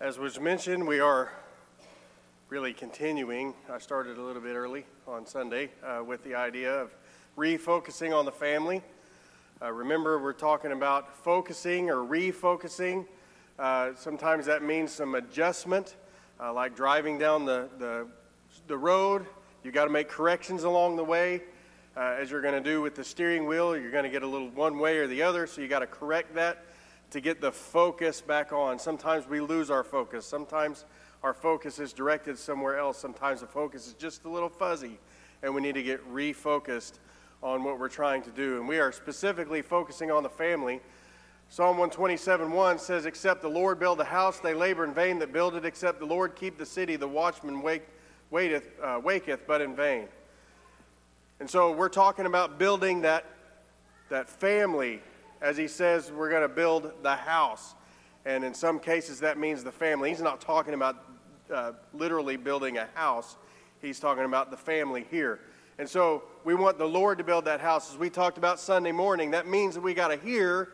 As was mentioned, we are really continuing. I started a little bit early on Sunday uh, with the idea of refocusing on the family. Uh, remember, we're talking about focusing or refocusing. Uh, sometimes that means some adjustment, uh, like driving down the, the, the road. You got to make corrections along the way. Uh, as you're going to do with the steering wheel, you're going to get a little one way or the other, so you got to correct that to get the focus back on. Sometimes we lose our focus. Sometimes our focus is directed somewhere else. Sometimes the focus is just a little fuzzy, and we need to get refocused on what we're trying to do. And we are specifically focusing on the family. Psalm 127 1 says, Except the Lord build a house, they labor in vain that build it. Except the Lord keep the city, the watchman wake, waiteth, uh, waketh, but in vain. And so we're talking about building that, that family as he says, we're going to build the house. And in some cases, that means the family. He's not talking about uh, literally building a house, he's talking about the family here. And so we want the Lord to build that house. As we talked about Sunday morning, that means that we got to hear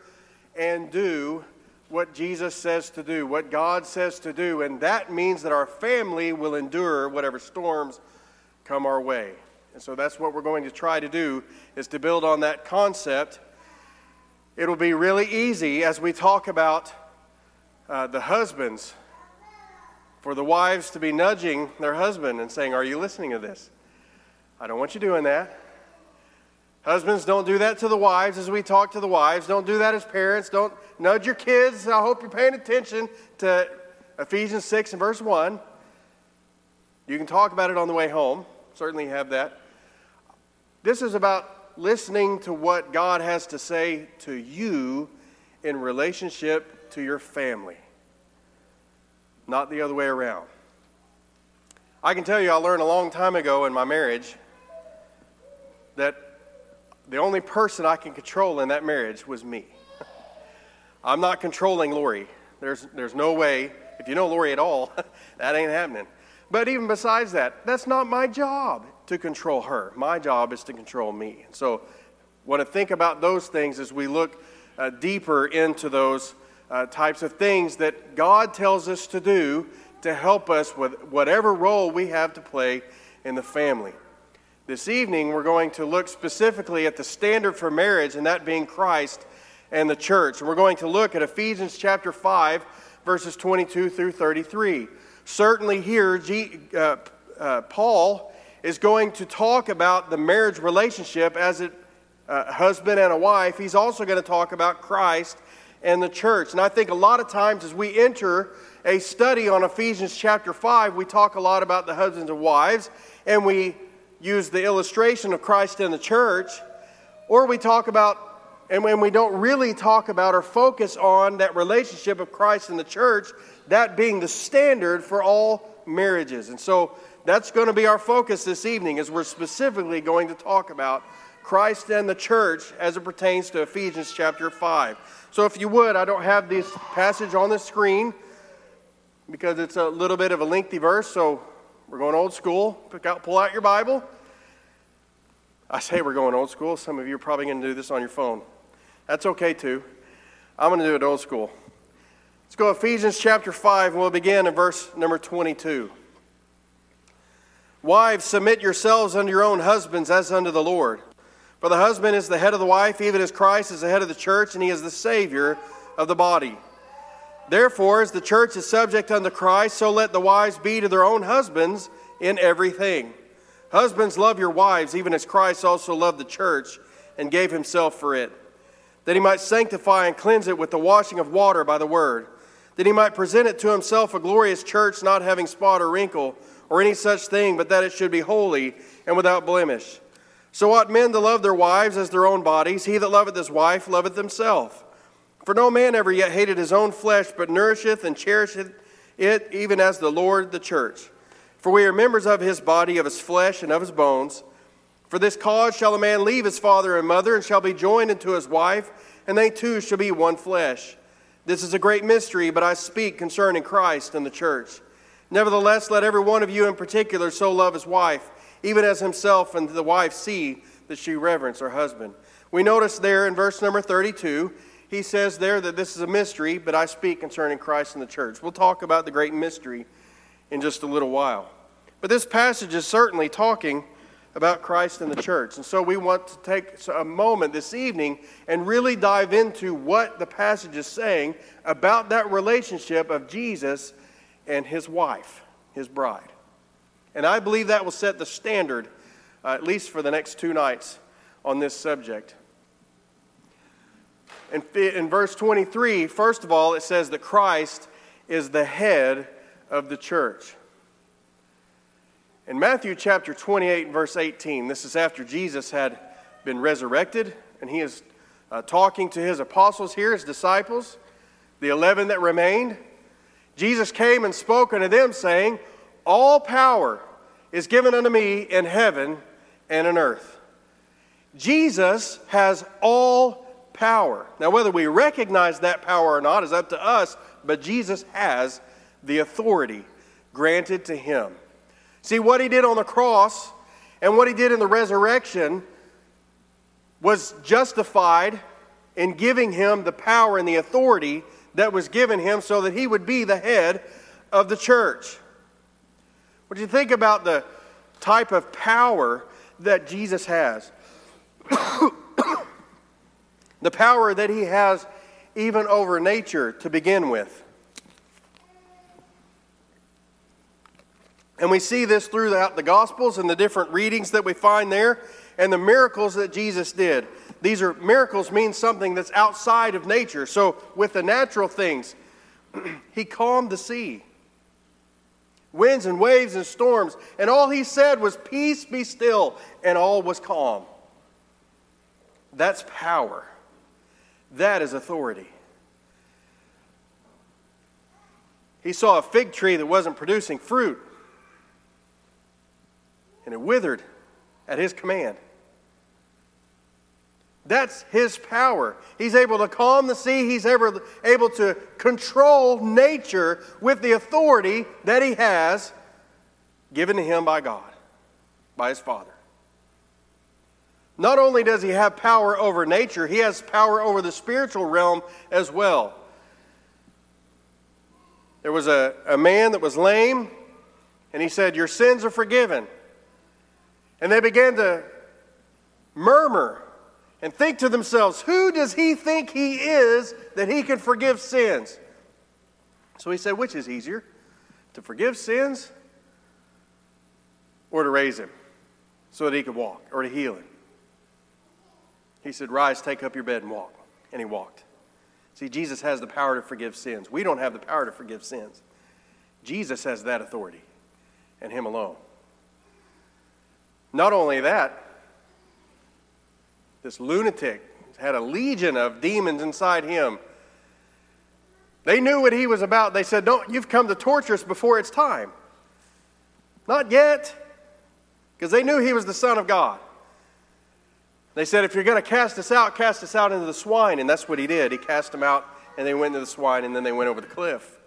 and do what Jesus says to do, what God says to do. And that means that our family will endure whatever storms come our way. And so that's what we're going to try to do is to build on that concept It'll be really easy as we talk about uh, the husbands for the wives to be nudging their husband and saying, Are you listening to this? I don't want you doing that. Husbands, don't do that to the wives as we talk to the wives. Don't do that as parents. Don't nudge your kids. I hope you're paying attention to Ephesians 6 and verse 1. You can talk about it on the way home. Certainly have that. This is about listening to what God has to say to you in relationship to your family, not the other way around. I can tell you, I learned a long time ago in my marriage that the only person I can control in that marriage was me. I'm not controlling Lori. There's, there's no way, if you know Lori at all, that ain't happening. But even besides that, that's not my job to control her. My job is to control me. And So, want to think about those things as we look uh, deeper into those uh, types of things that God tells us to do to help us with whatever role we have to play in the family. This evening, we're going to look specifically at the standard for marriage, and that being Christ and the church. And we're going to look at Ephesians chapter 5, verses 22 through 33. Certainly, here, G, uh, uh, Paul is going to talk about the marriage relationship as a uh, husband and a wife. He's also going to talk about Christ and the church. And I think a lot of times as we enter a study on Ephesians chapter 5, we talk a lot about the husbands and wives, and we use the illustration of Christ and the church, or we talk about, and when we don't really talk about or focus on that relationship of Christ and the church, that being the standard for all marriages. And so that's going to be our focus this evening as we're specifically going to talk about Christ and the church as it pertains to Ephesians chapter 5. So if you would, I don't have this passage on the screen because it's a little bit of a lengthy verse, so we're going old school. Pick out, pull out your Bible. I say we're going old school. Some of you are probably going to do this on your phone. That's okay too. I'm going to do it old school. Let's go Ephesians chapter 5, and we'll begin in verse number 22. Wives, submit yourselves unto your own husbands as unto the Lord. For the husband is the head of the wife, even as Christ is the head of the church, and he is the Savior of the body. Therefore, as the church is subject unto Christ, so let the wives be to their own husbands in everything. Husbands, love your wives, even as Christ also loved the church and gave himself for it, that he might sanctify and cleanse it with the washing of water by the word, that he might present it to himself a glorious church, not having spot or wrinkle or any such thing, but that it should be holy and without blemish. So ought men to love their wives as their own bodies. He that loveth his wife loveth himself. For no man ever yet hated his own flesh, but nourisheth and cherisheth it, even as the Lord the church. For we are members of his body, of his flesh, and of his bones. For this cause shall a man leave his father and mother, and shall be joined unto his wife, and they two shall be one flesh. This is a great mystery, but I speak concerning Christ and the church. Nevertheless, let every one of you in particular so love his wife, even as himself, and the wife see that she reverence her husband. We notice there in verse number 32, he says there that this is a mystery, but I speak concerning Christ and the church. We'll talk about the great mystery in just a little while. But this passage is certainly talking about Christ and the church. And so we want to take a moment this evening and really dive into what the passage is saying about that relationship of Jesus and his wife, his bride. And I believe that will set the standard, uh, at least for the next two nights, on this subject. In, in verse 23, first of all, it says that Christ is the head of the church. In Matthew chapter 28, verse 18, this is after Jesus had been resurrected, and he is uh, talking to his apostles here, his disciples, the 11 that remained. Jesus came and spoke unto them, saying, All power is given unto me in heaven and in earth. Jesus has all power. Now, whether we recognize that power or not is up to us, but Jesus has the authority granted to him. See, what he did on the cross and what he did in the resurrection was justified in giving him the power and the authority that was given him so that he would be the head of the church. What do you think about the type of power that Jesus has? the power that he has even over nature to begin with. And we see this throughout the Gospels and the different readings that we find there and the miracles that Jesus did. These are miracles mean something that's outside of nature. So with the natural things, he calmed the sea. Winds and waves and storms, and all he said was peace be still, and all was calm. That's power. That is authority. He saw a fig tree that wasn't producing fruit and it withered at his command. That's his power. He's able to calm the sea. He's ever able to control nature with the authority that he has given to him by God, by his Father. Not only does he have power over nature, he has power over the spiritual realm as well. There was a, a man that was lame, and he said, Your sins are forgiven. And they began to murmur and think to themselves, Who does he think he is that he can forgive sins? So he said, Which is easier, to forgive sins or to raise him so that he could walk or to heal him? He said, Rise, take up your bed and walk. And he walked. See, Jesus has the power to forgive sins. We don't have the power to forgive sins. Jesus has that authority, and him alone. Not only that, this lunatic had a legion of demons inside him. They knew what he was about. They said, Don't, you've come to torture us before it's time. Not yet, because they knew he was the Son of God. They said, If you're going to cast us out, cast us out into the swine. And that's what he did. He cast them out, and they went into the swine, and then they went over the cliff.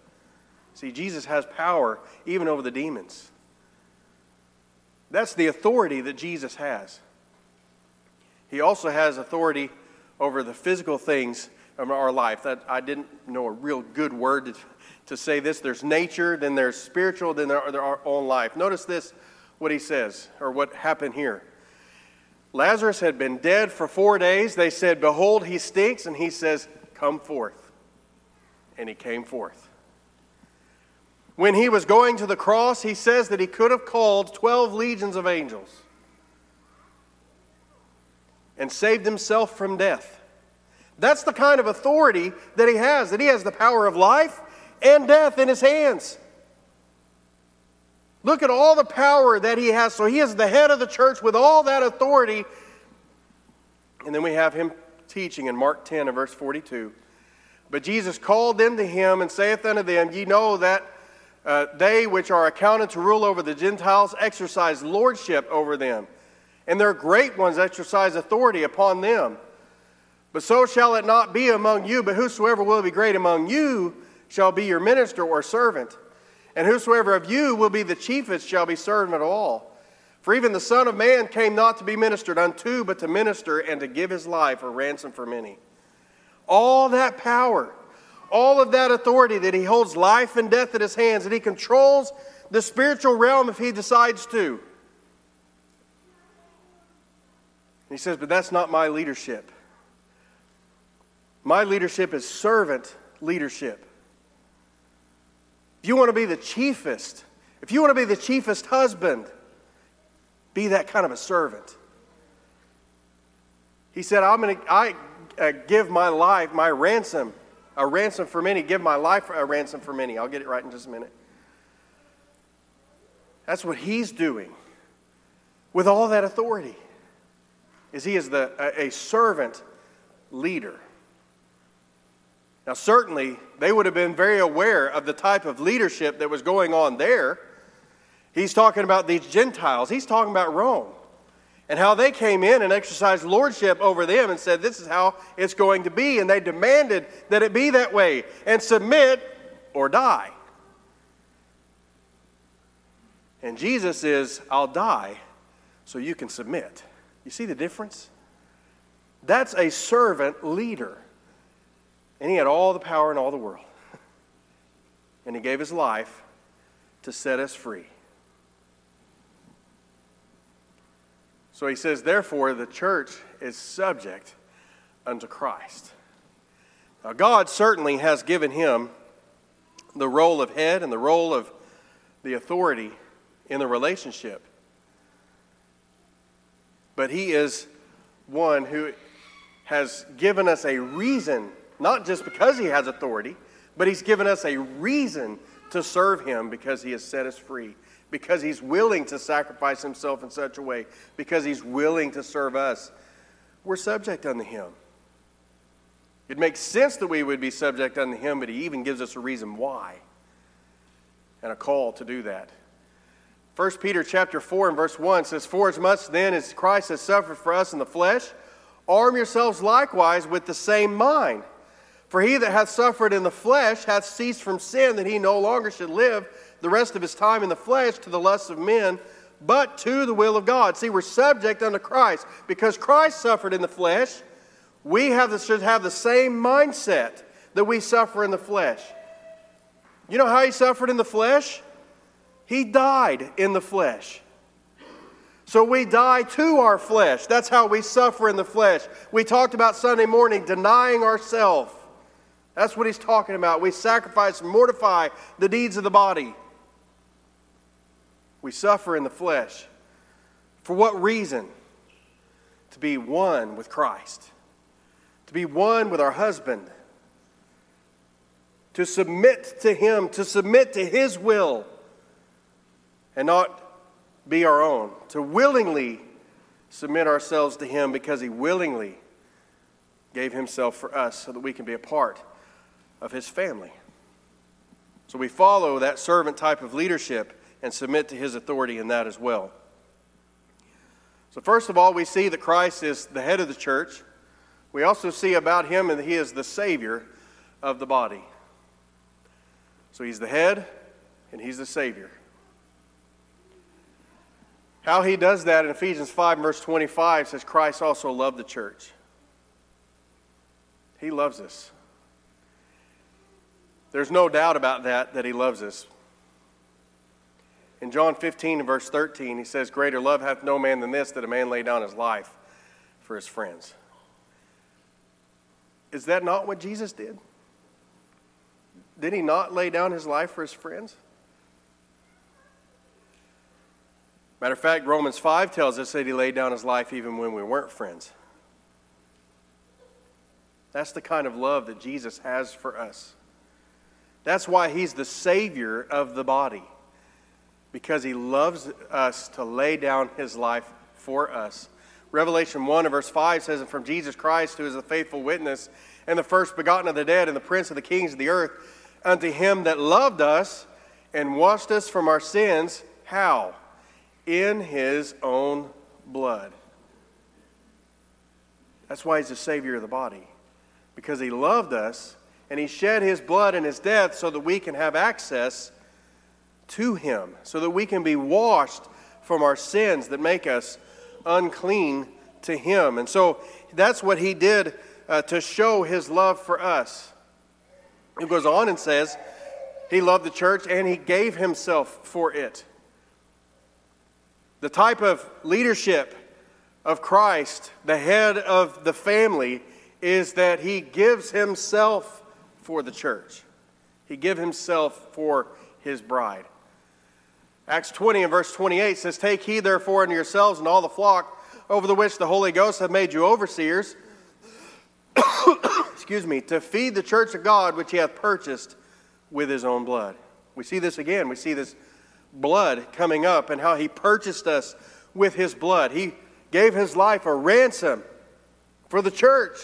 See, Jesus has power even over the demons. That's the authority that Jesus has. He also has authority over the physical things of our life. That I didn't know a real good word to, to say this. There's nature, then there's spiritual, then there there's our own life. Notice this, what he says, or what happened here. Lazarus had been dead for four days. They said, Behold, he stinks. And he says, Come forth. And he came forth. When he was going to the cross, he says that he could have called 12 legions of angels and saved himself from death. That's the kind of authority that he has, that he has the power of life and death in his hands. Look at all the power that he has. So he is the head of the church with all that authority. And then we have him teaching in Mark 10 and verse 42. But Jesus called them to him and saith unto them, Ye know that uh, they which are accounted to rule over the Gentiles exercise lordship over them, and their great ones exercise authority upon them. But so shall it not be among you, but whosoever will be great among you shall be your minister or servant. And whosoever of you will be the chiefest shall be servant of all. For even the Son of Man came not to be ministered unto, but to minister and to give his life a ransom for many. all that power, all of that authority that he holds life and death in his hands, and he controls the spiritual realm if he decides to. He says, But that's not my leadership. My leadership is servant leadership. If you want to be the chiefest, if you want to be the chiefest husband, be that kind of a servant. He said, I'm going to, I uh, give my life, my ransom, a ransom for many, give my life a ransom for many. I'll get it right in just a minute. That's what he's doing with all that authority. Is he is the, a, servant leader. Now, certainly, they would have been very aware of the type of leadership that was going on there. He's talking about these Gentiles, he's talking about Rome and how they came in and exercised lordship over them and said, This is how it's going to be. And they demanded that it be that way and submit or die. And Jesus is, I'll die so you can submit. You see the difference? That's a servant leader. And he had all the power in all the world. And he gave his life to set us free. So he says, therefore, the church is subject unto Christ. Now, God certainly has given him the role of head and the role of the authority in the relationship. But he is one who has given us a reason not just because he has authority, but he's given us a reason to serve him because he has set us free, because he's willing to sacrifice himself in such a way, because he's willing to serve us. We're subject unto him. It makes sense that we would be subject unto him, but he even gives us a reason why and a call to do that. 1 Peter chapter 4 and verse 1 says, For as much then as Christ has suffered for us in the flesh, arm yourselves likewise with the same mind. For he that hath suffered in the flesh hath ceased from sin, that he no longer should live the rest of his time in the flesh to the lusts of men, but to the will of God. See, we're subject unto Christ. Because Christ suffered in the flesh, we have the, should have the same mindset that we suffer in the flesh. You know how he suffered in the flesh? He died in the flesh. So we die to our flesh. That's how we suffer in the flesh. We talked about Sunday morning denying ourselves. That's what he's talking about. We sacrifice and mortify the deeds of the body. We suffer in the flesh. For what reason? To be one with Christ, to be one with our husband, to submit to Him, to submit to His will, and not be our own, to willingly submit ourselves to Him because He willingly gave Himself for us so that we can be a part of his family. So we follow that servant type of leadership and submit to his authority in that as well. So, first of all, we see that Christ is the head of the church. We also see about him that he is the Savior of the body. So, he's the head and he's the Savior. How he does that in Ephesians 5, verse 25 says, Christ also loved the church. He loves us. There's no doubt about that, that he loves us. In John 15, verse 13, he says, Greater love hath no man than this, that a man lay down his life for his friends. Is that not what Jesus did? Did he not lay down his life for his friends? Matter of fact, Romans 5 tells us that he laid down his life even when we weren't friends. That's the kind of love that Jesus has for us. That's why he's the Savior of the body, because he loves us to lay down his life for us. Revelation 1 and verse 5 says, And from Jesus Christ, who is the faithful witness, and the first begotten of the dead, and the prince of the kings of the earth, unto him that loved us and washed us from our sins, how? In his own blood. That's why he's the Savior of the body, because he loved us and he shed his blood in his death so that we can have access to him, so that we can be washed from our sins that make us unclean to him. And so that's what he did uh, to show his love for us. He goes on and says, He loved the church and he gave himself for it. The type of leadership of Christ, the head of the family, is that he gives himself for the church. He gives himself for his bride. Acts 20 and verse 28 says, Take heed therefore unto yourselves and all the flock over the which the Holy Ghost hath made you overseers, excuse me, to feed the church of God which he hath purchased with his own blood. We see this again. We see this blood coming up and how he purchased us with his blood. He gave his life a ransom for the church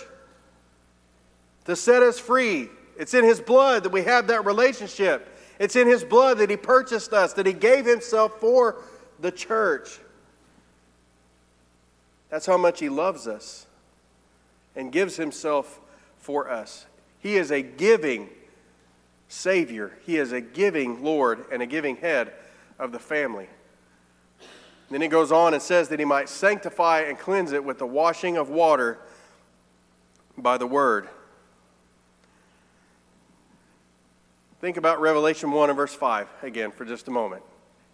to set us free. It's in his blood that we have that relationship. It's in his blood that he purchased us, that he gave himself for the church. That's how much he loves us and gives himself for us. He is a giving Savior, he is a giving Lord and a giving head of the family. Then he goes on and says that he might sanctify and cleanse it with the washing of water by the word. Think about Revelation 1 and verse 5 again for just a moment.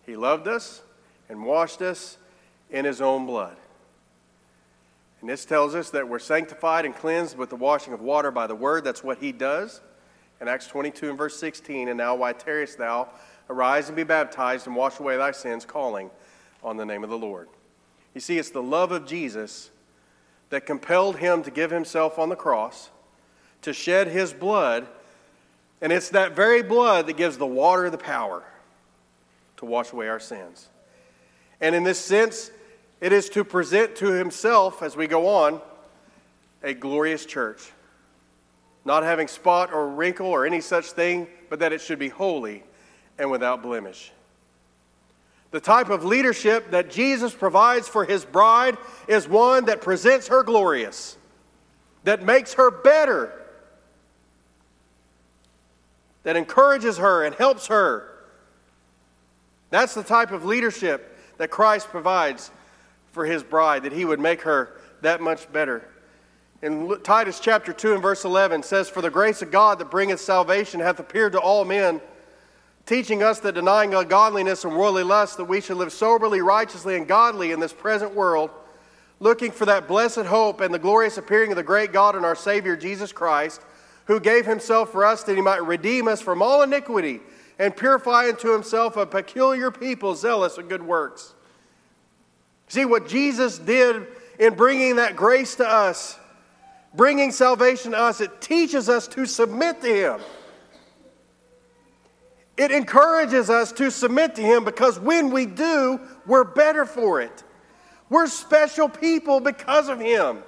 He loved us and washed us in his own blood. And this tells us that we're sanctified and cleansed with the washing of water by the word. That's what he does. In Acts 22 and verse 16, and now why tarriest thou? Arise and be baptized and wash away thy sins, calling on the name of the Lord. You see, it's the love of Jesus that compelled him to give himself on the cross, to shed his blood, and it's that very blood that gives the water the power to wash away our sins. And in this sense, it is to present to himself, as we go on, a glorious church, not having spot or wrinkle or any such thing, but that it should be holy and without blemish. The type of leadership that Jesus provides for his bride is one that presents her glorious, that makes her better, that encourages her and helps her. That's the type of leadership that Christ provides for his bride, that he would make her that much better. In Titus chapter 2 and verse 11 says, For the grace of God that bringeth salvation hath appeared to all men, teaching us that denying ungodliness and worldly lust, that we should live soberly, righteously, and godly in this present world, looking for that blessed hope and the glorious appearing of the great God and our Savior Jesus Christ, who gave himself for us that he might redeem us from all iniquity and purify unto himself a peculiar people zealous of good works. See what Jesus did in bringing that grace to us, bringing salvation to us, it teaches us to submit to Him. It encourages us to submit to Him because when we do, we're better for it. We're special people because of Him.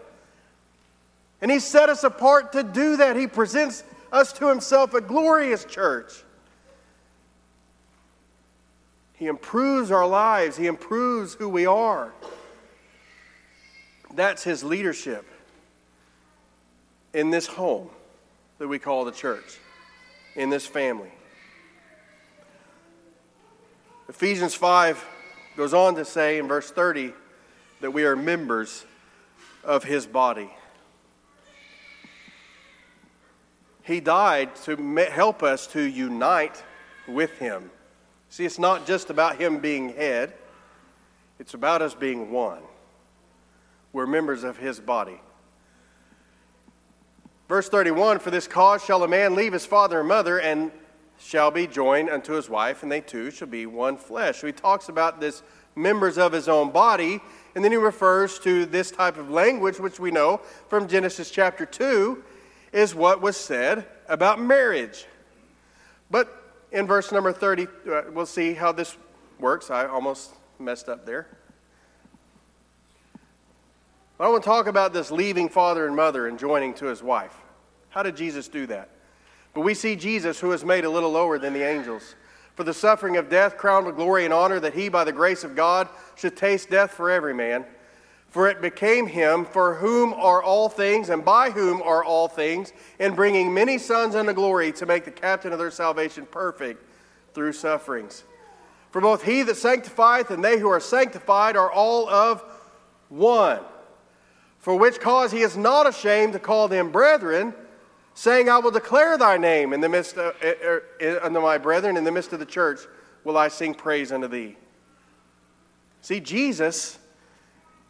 And He set us apart to do that. He presents us to Himself a glorious church. He improves our lives, He improves who we are. That's His leadership in this home that we call the church, in this family. Ephesians 5 goes on to say in verse 30 that we are members of His body. He died to help us to unite with Him. See, it's not just about him being head, it's about us being one. We're members of his body. Verse 31 For this cause shall a man leave his father and mother and shall be joined unto his wife, and they two shall be one flesh. So he talks about this members of his own body, and then he refers to this type of language, which we know from Genesis chapter 2, is what was said about marriage. But in verse number 30, uh, we'll see how this works. I almost messed up there. But I want to talk about this leaving father and mother and joining to his wife. How did Jesus do that? But we see Jesus, who was made a little lower than the angels, for the suffering of death, crowned with glory and honor, that he, by the grace of God, should taste death for every man. For it became him, for whom are all things, and by whom are all things, in bringing many sons unto glory, to make the captain of their salvation perfect through sufferings. For both he that sanctifieth and they who are sanctified are all of one. For which cause he is not ashamed to call them brethren, saying, I will declare thy name in the midst of, uh, unto my brethren, in the midst of the church will I sing praise unto thee. See, Jesus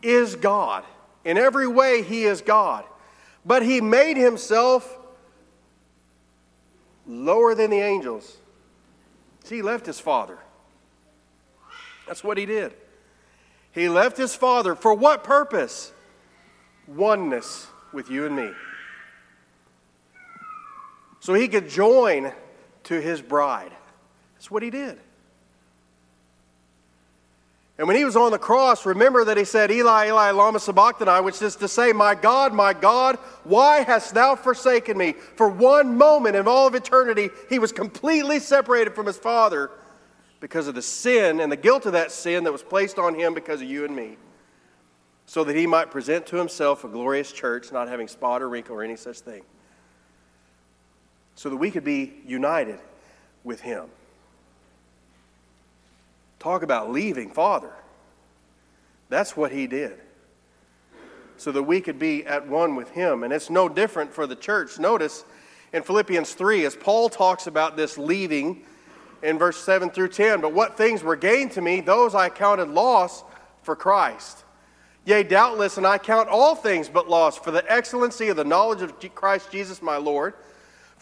is God. In every way, he is God. But he made himself lower than the angels. See, he left his Father. That's what he did. He left his Father for what purpose? Oneness with you and me. So he could join to his bride. That's what he did. And when he was on the cross, remember that he said, Eli, Eli, lama sabachthani, which is to say, My God, my God, why hast thou forsaken me? For one moment in all of eternity, he was completely separated from his Father because of the sin and the guilt of that sin that was placed on him because of you and me, so that he might present to himself a glorious church, not having spot or wrinkle or any such thing, so that we could be united with him. Talk about leaving Father. That's what he did. So that we could be at one with him. And it's no different for the church. Notice in Philippians 3, as Paul talks about this leaving in verse 7 through 10, but what things were gained to me, those I counted loss for Christ. Yea, doubtless, and I count all things but loss for the excellency of the knowledge of Christ Jesus my Lord,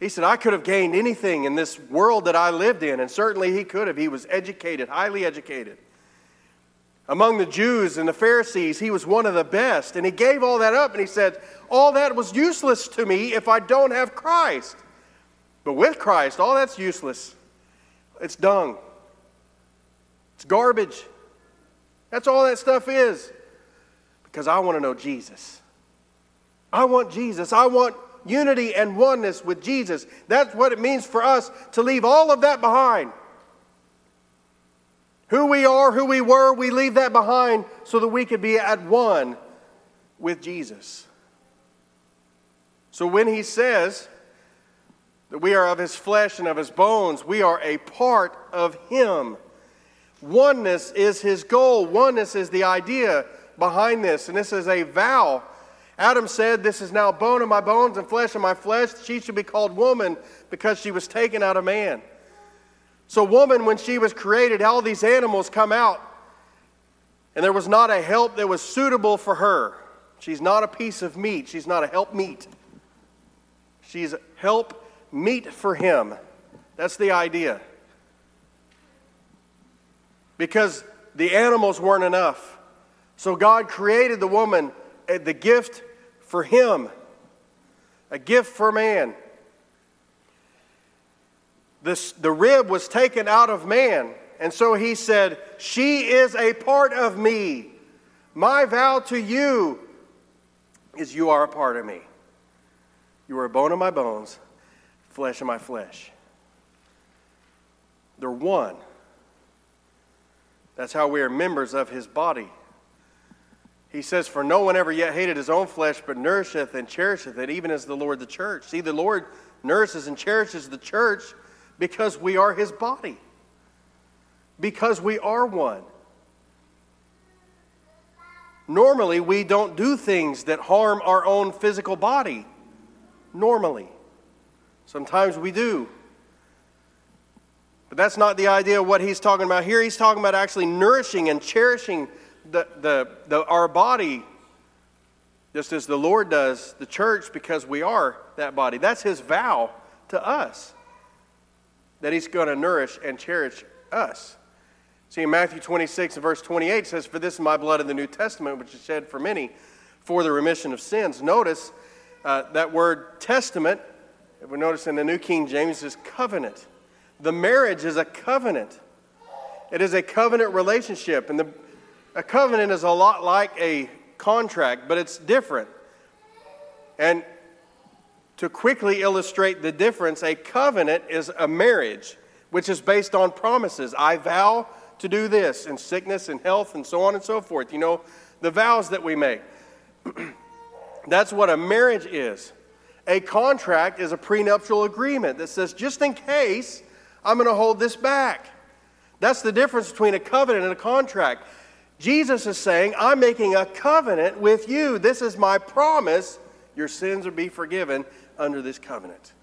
He said, I could have gained anything in this world that I lived in, and certainly he could have. He was educated, highly educated. Among the Jews and the Pharisees, he was one of the best. And he gave all that up and he said, All that was useless to me if I don't have Christ. But with Christ, all that's useless. It's dung, it's garbage. That's all that stuff is. Because I want to know Jesus. I want Jesus. I want unity and oneness with Jesus. That's what it means for us to leave all of that behind. Who we are, who we were, we leave that behind so that we could be at one with Jesus. So when he says that we are of his flesh and of his bones, we are a part of him. Oneness is his goal, oneness is the idea behind this, and this is a vow. Adam said, This is now bone of my bones and flesh of my flesh. She should be called woman because she was taken out of man. So, woman, when she was created, all these animals come out, and there was not a help that was suitable for her. She's not a piece of meat, she's not a help meat. She's help meet for him. That's the idea. Because the animals weren't enough. So God created the woman, eh, the gift for him, a gift for man. This, the rib was taken out of man. And so he said, She is a part of me. My vow to you is you are a part of me. You are a bone of my bones, flesh of my flesh. They're one. That's how we are members of his body. He says, For no one ever yet hated his own flesh, but nourisheth and cherisheth it, even as the Lord the church. See, the Lord nourishes and cherishes the church because we are his body, because we are one. Normally, we don't do things that harm our own physical body. Normally. Sometimes we do. But that's not the idea of what he's talking about here. He's talking about actually nourishing and cherishing the, the, the, our body just as the Lord does the church because we are that body. That's his vow to us that he's going to nourish and cherish us. See, in Matthew 26 and verse 28 says, For this is my blood in the New Testament, which is shed for many for the remission of sins. Notice uh, that word testament, if we notice in the New King James, is covenant. The marriage is a covenant. It is a covenant relationship. And the, a covenant is a lot like a contract, but it's different. And to quickly illustrate the difference, a covenant is a marriage, which is based on promises. I vow to do this in sickness and health and so on and so forth. You know, the vows that we make. That's what a marriage is. A contract is a prenuptial agreement that says, just in case, I'm going to hold this back. That's the difference between a covenant and a contract. Jesus is saying, I'm making a covenant with you. This is my promise. Your sins will be forgiven under this covenant.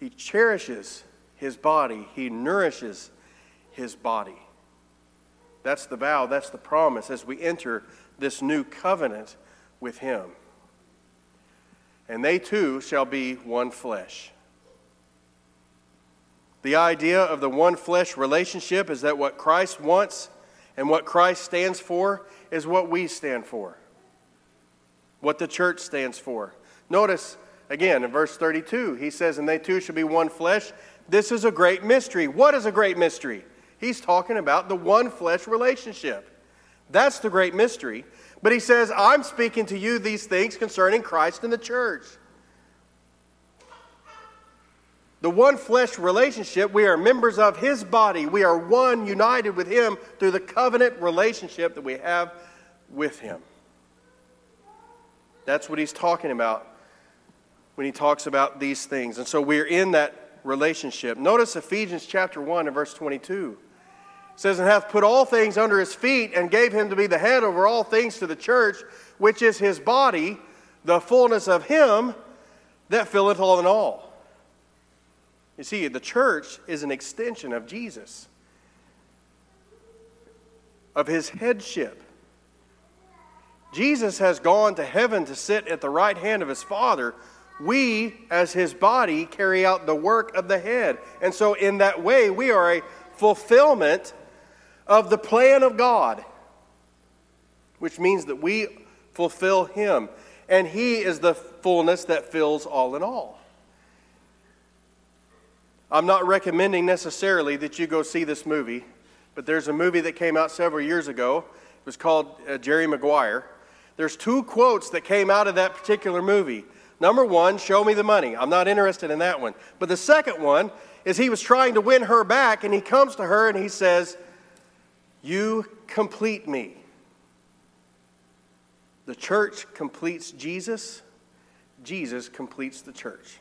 He cherishes his body, he nourishes his body. That's the vow, that's the promise as we enter this new covenant with him. And they too shall be one flesh. The idea of the one flesh relationship is that what Christ wants and what Christ stands for is what we stand for, what the church stands for. Notice again in verse 32, he says, And they two shall be one flesh. This is a great mystery. What is a great mystery? He's talking about the one flesh relationship. That's the great mystery. But he says, I'm speaking to you these things concerning Christ and the church. The one flesh relationship, we are members of his body. We are one, united with him through the covenant relationship that we have with him. That's what he's talking about when he talks about these things. And so we're in that relationship. Notice Ephesians chapter 1 and verse 22. It says, And hath put all things under his feet, and gave him to be the head over all things to the church, which is his body, the fullness of him that filleth all in all. You see, the church is an extension of Jesus, of his headship. Jesus has gone to heaven to sit at the right hand of his Father. We, as his body, carry out the work of the head. And so, in that way, we are a fulfillment of the plan of God, which means that we fulfill him. And he is the fullness that fills all in all. I'm not recommending necessarily that you go see this movie, but there's a movie that came out several years ago. It was called uh, Jerry Maguire. There's two quotes that came out of that particular movie. Number one, show me the money. I'm not interested in that one. But the second one is he was trying to win her back, and he comes to her and he says, You complete me. The church completes Jesus, Jesus completes the church.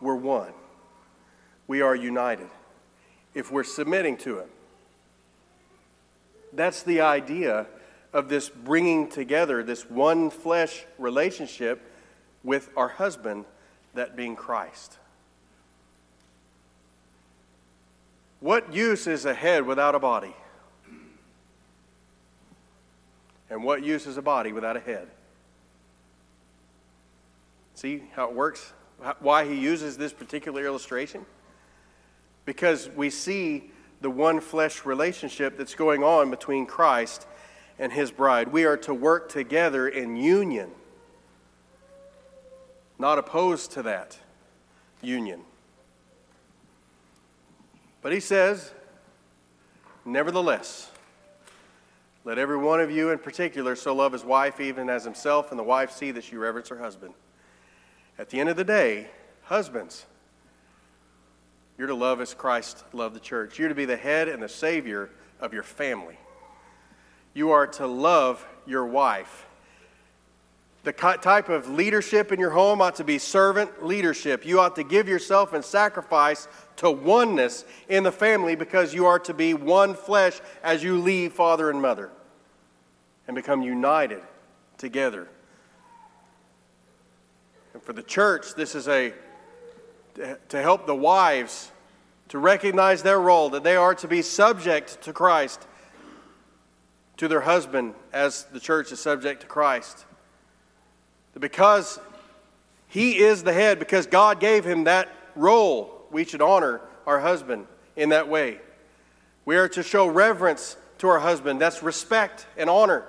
We're one. We are united if we're submitting to Him. That's the idea of this bringing together, this one flesh relationship with our husband, that being Christ. What use is a head without a body? And what use is a body without a head? See how it works? Why he uses this particular illustration? Because we see the one flesh relationship that's going on between Christ and his bride. We are to work together in union, not opposed to that union. But he says, nevertheless, let every one of you in particular so love his wife even as himself, and the wife see that she reverence her husband. At the end of the day, husbands, you're to love as Christ loved the church. You're to be the head and the savior of your family. You are to love your wife. The type of leadership in your home ought to be servant leadership. You ought to give yourself and sacrifice to oneness in the family because you are to be one flesh as you leave father and mother and become united together and for the church, this is a to help the wives to recognize their role, that they are to be subject to Christ, to their husband, as the church is subject to Christ. Because he is the head, because God gave him that role, we should honor our husband in that way. We are to show reverence to our husband. That's respect and honor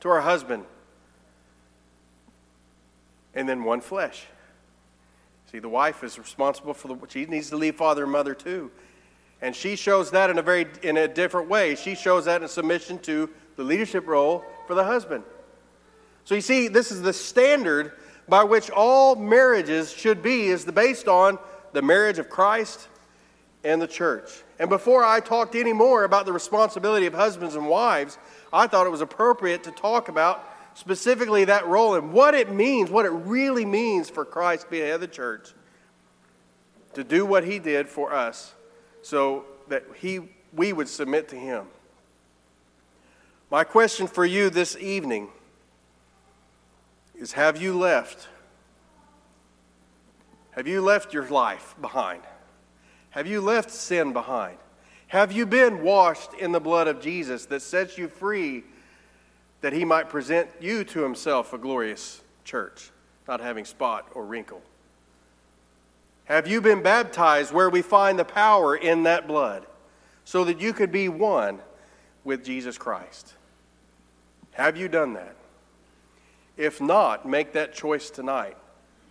to our husband and then one flesh. See, the wife is responsible for the, she needs to leave father and mother too. And she shows that in a very, in a different way. She shows that in submission to the leadership role for the husband. So you see, this is the standard by which all marriages should be is based on the marriage of Christ and the church. And before I talked any more about the responsibility of husbands and wives, I thought it was appropriate to talk about specifically that role and what it means, what it really means for Christ to be head of the church, to do what he did for us so that he, we would submit to him. My question for you this evening is Have you left? Have you left your life behind? Have you left sin behind? Have you been washed in the blood of Jesus that sets you free that he might present you to himself a glorious church, not having spot or wrinkle? Have you been baptized where we find the power in that blood so that you could be one with Jesus Christ? Have you done that? If not, make that choice tonight.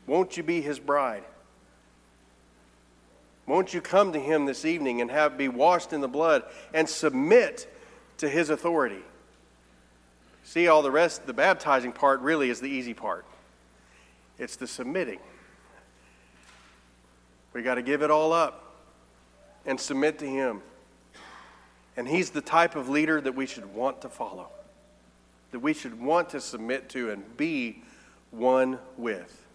Won't you be his bride? Won't you come to him this evening and have be washed in the blood and submit to his authority? See, all the rest, the baptizing part really is the easy part. It's the submitting. We got to give it all up and submit to him. And he's the type of leader that we should want to follow, that we should want to submit to and be one with.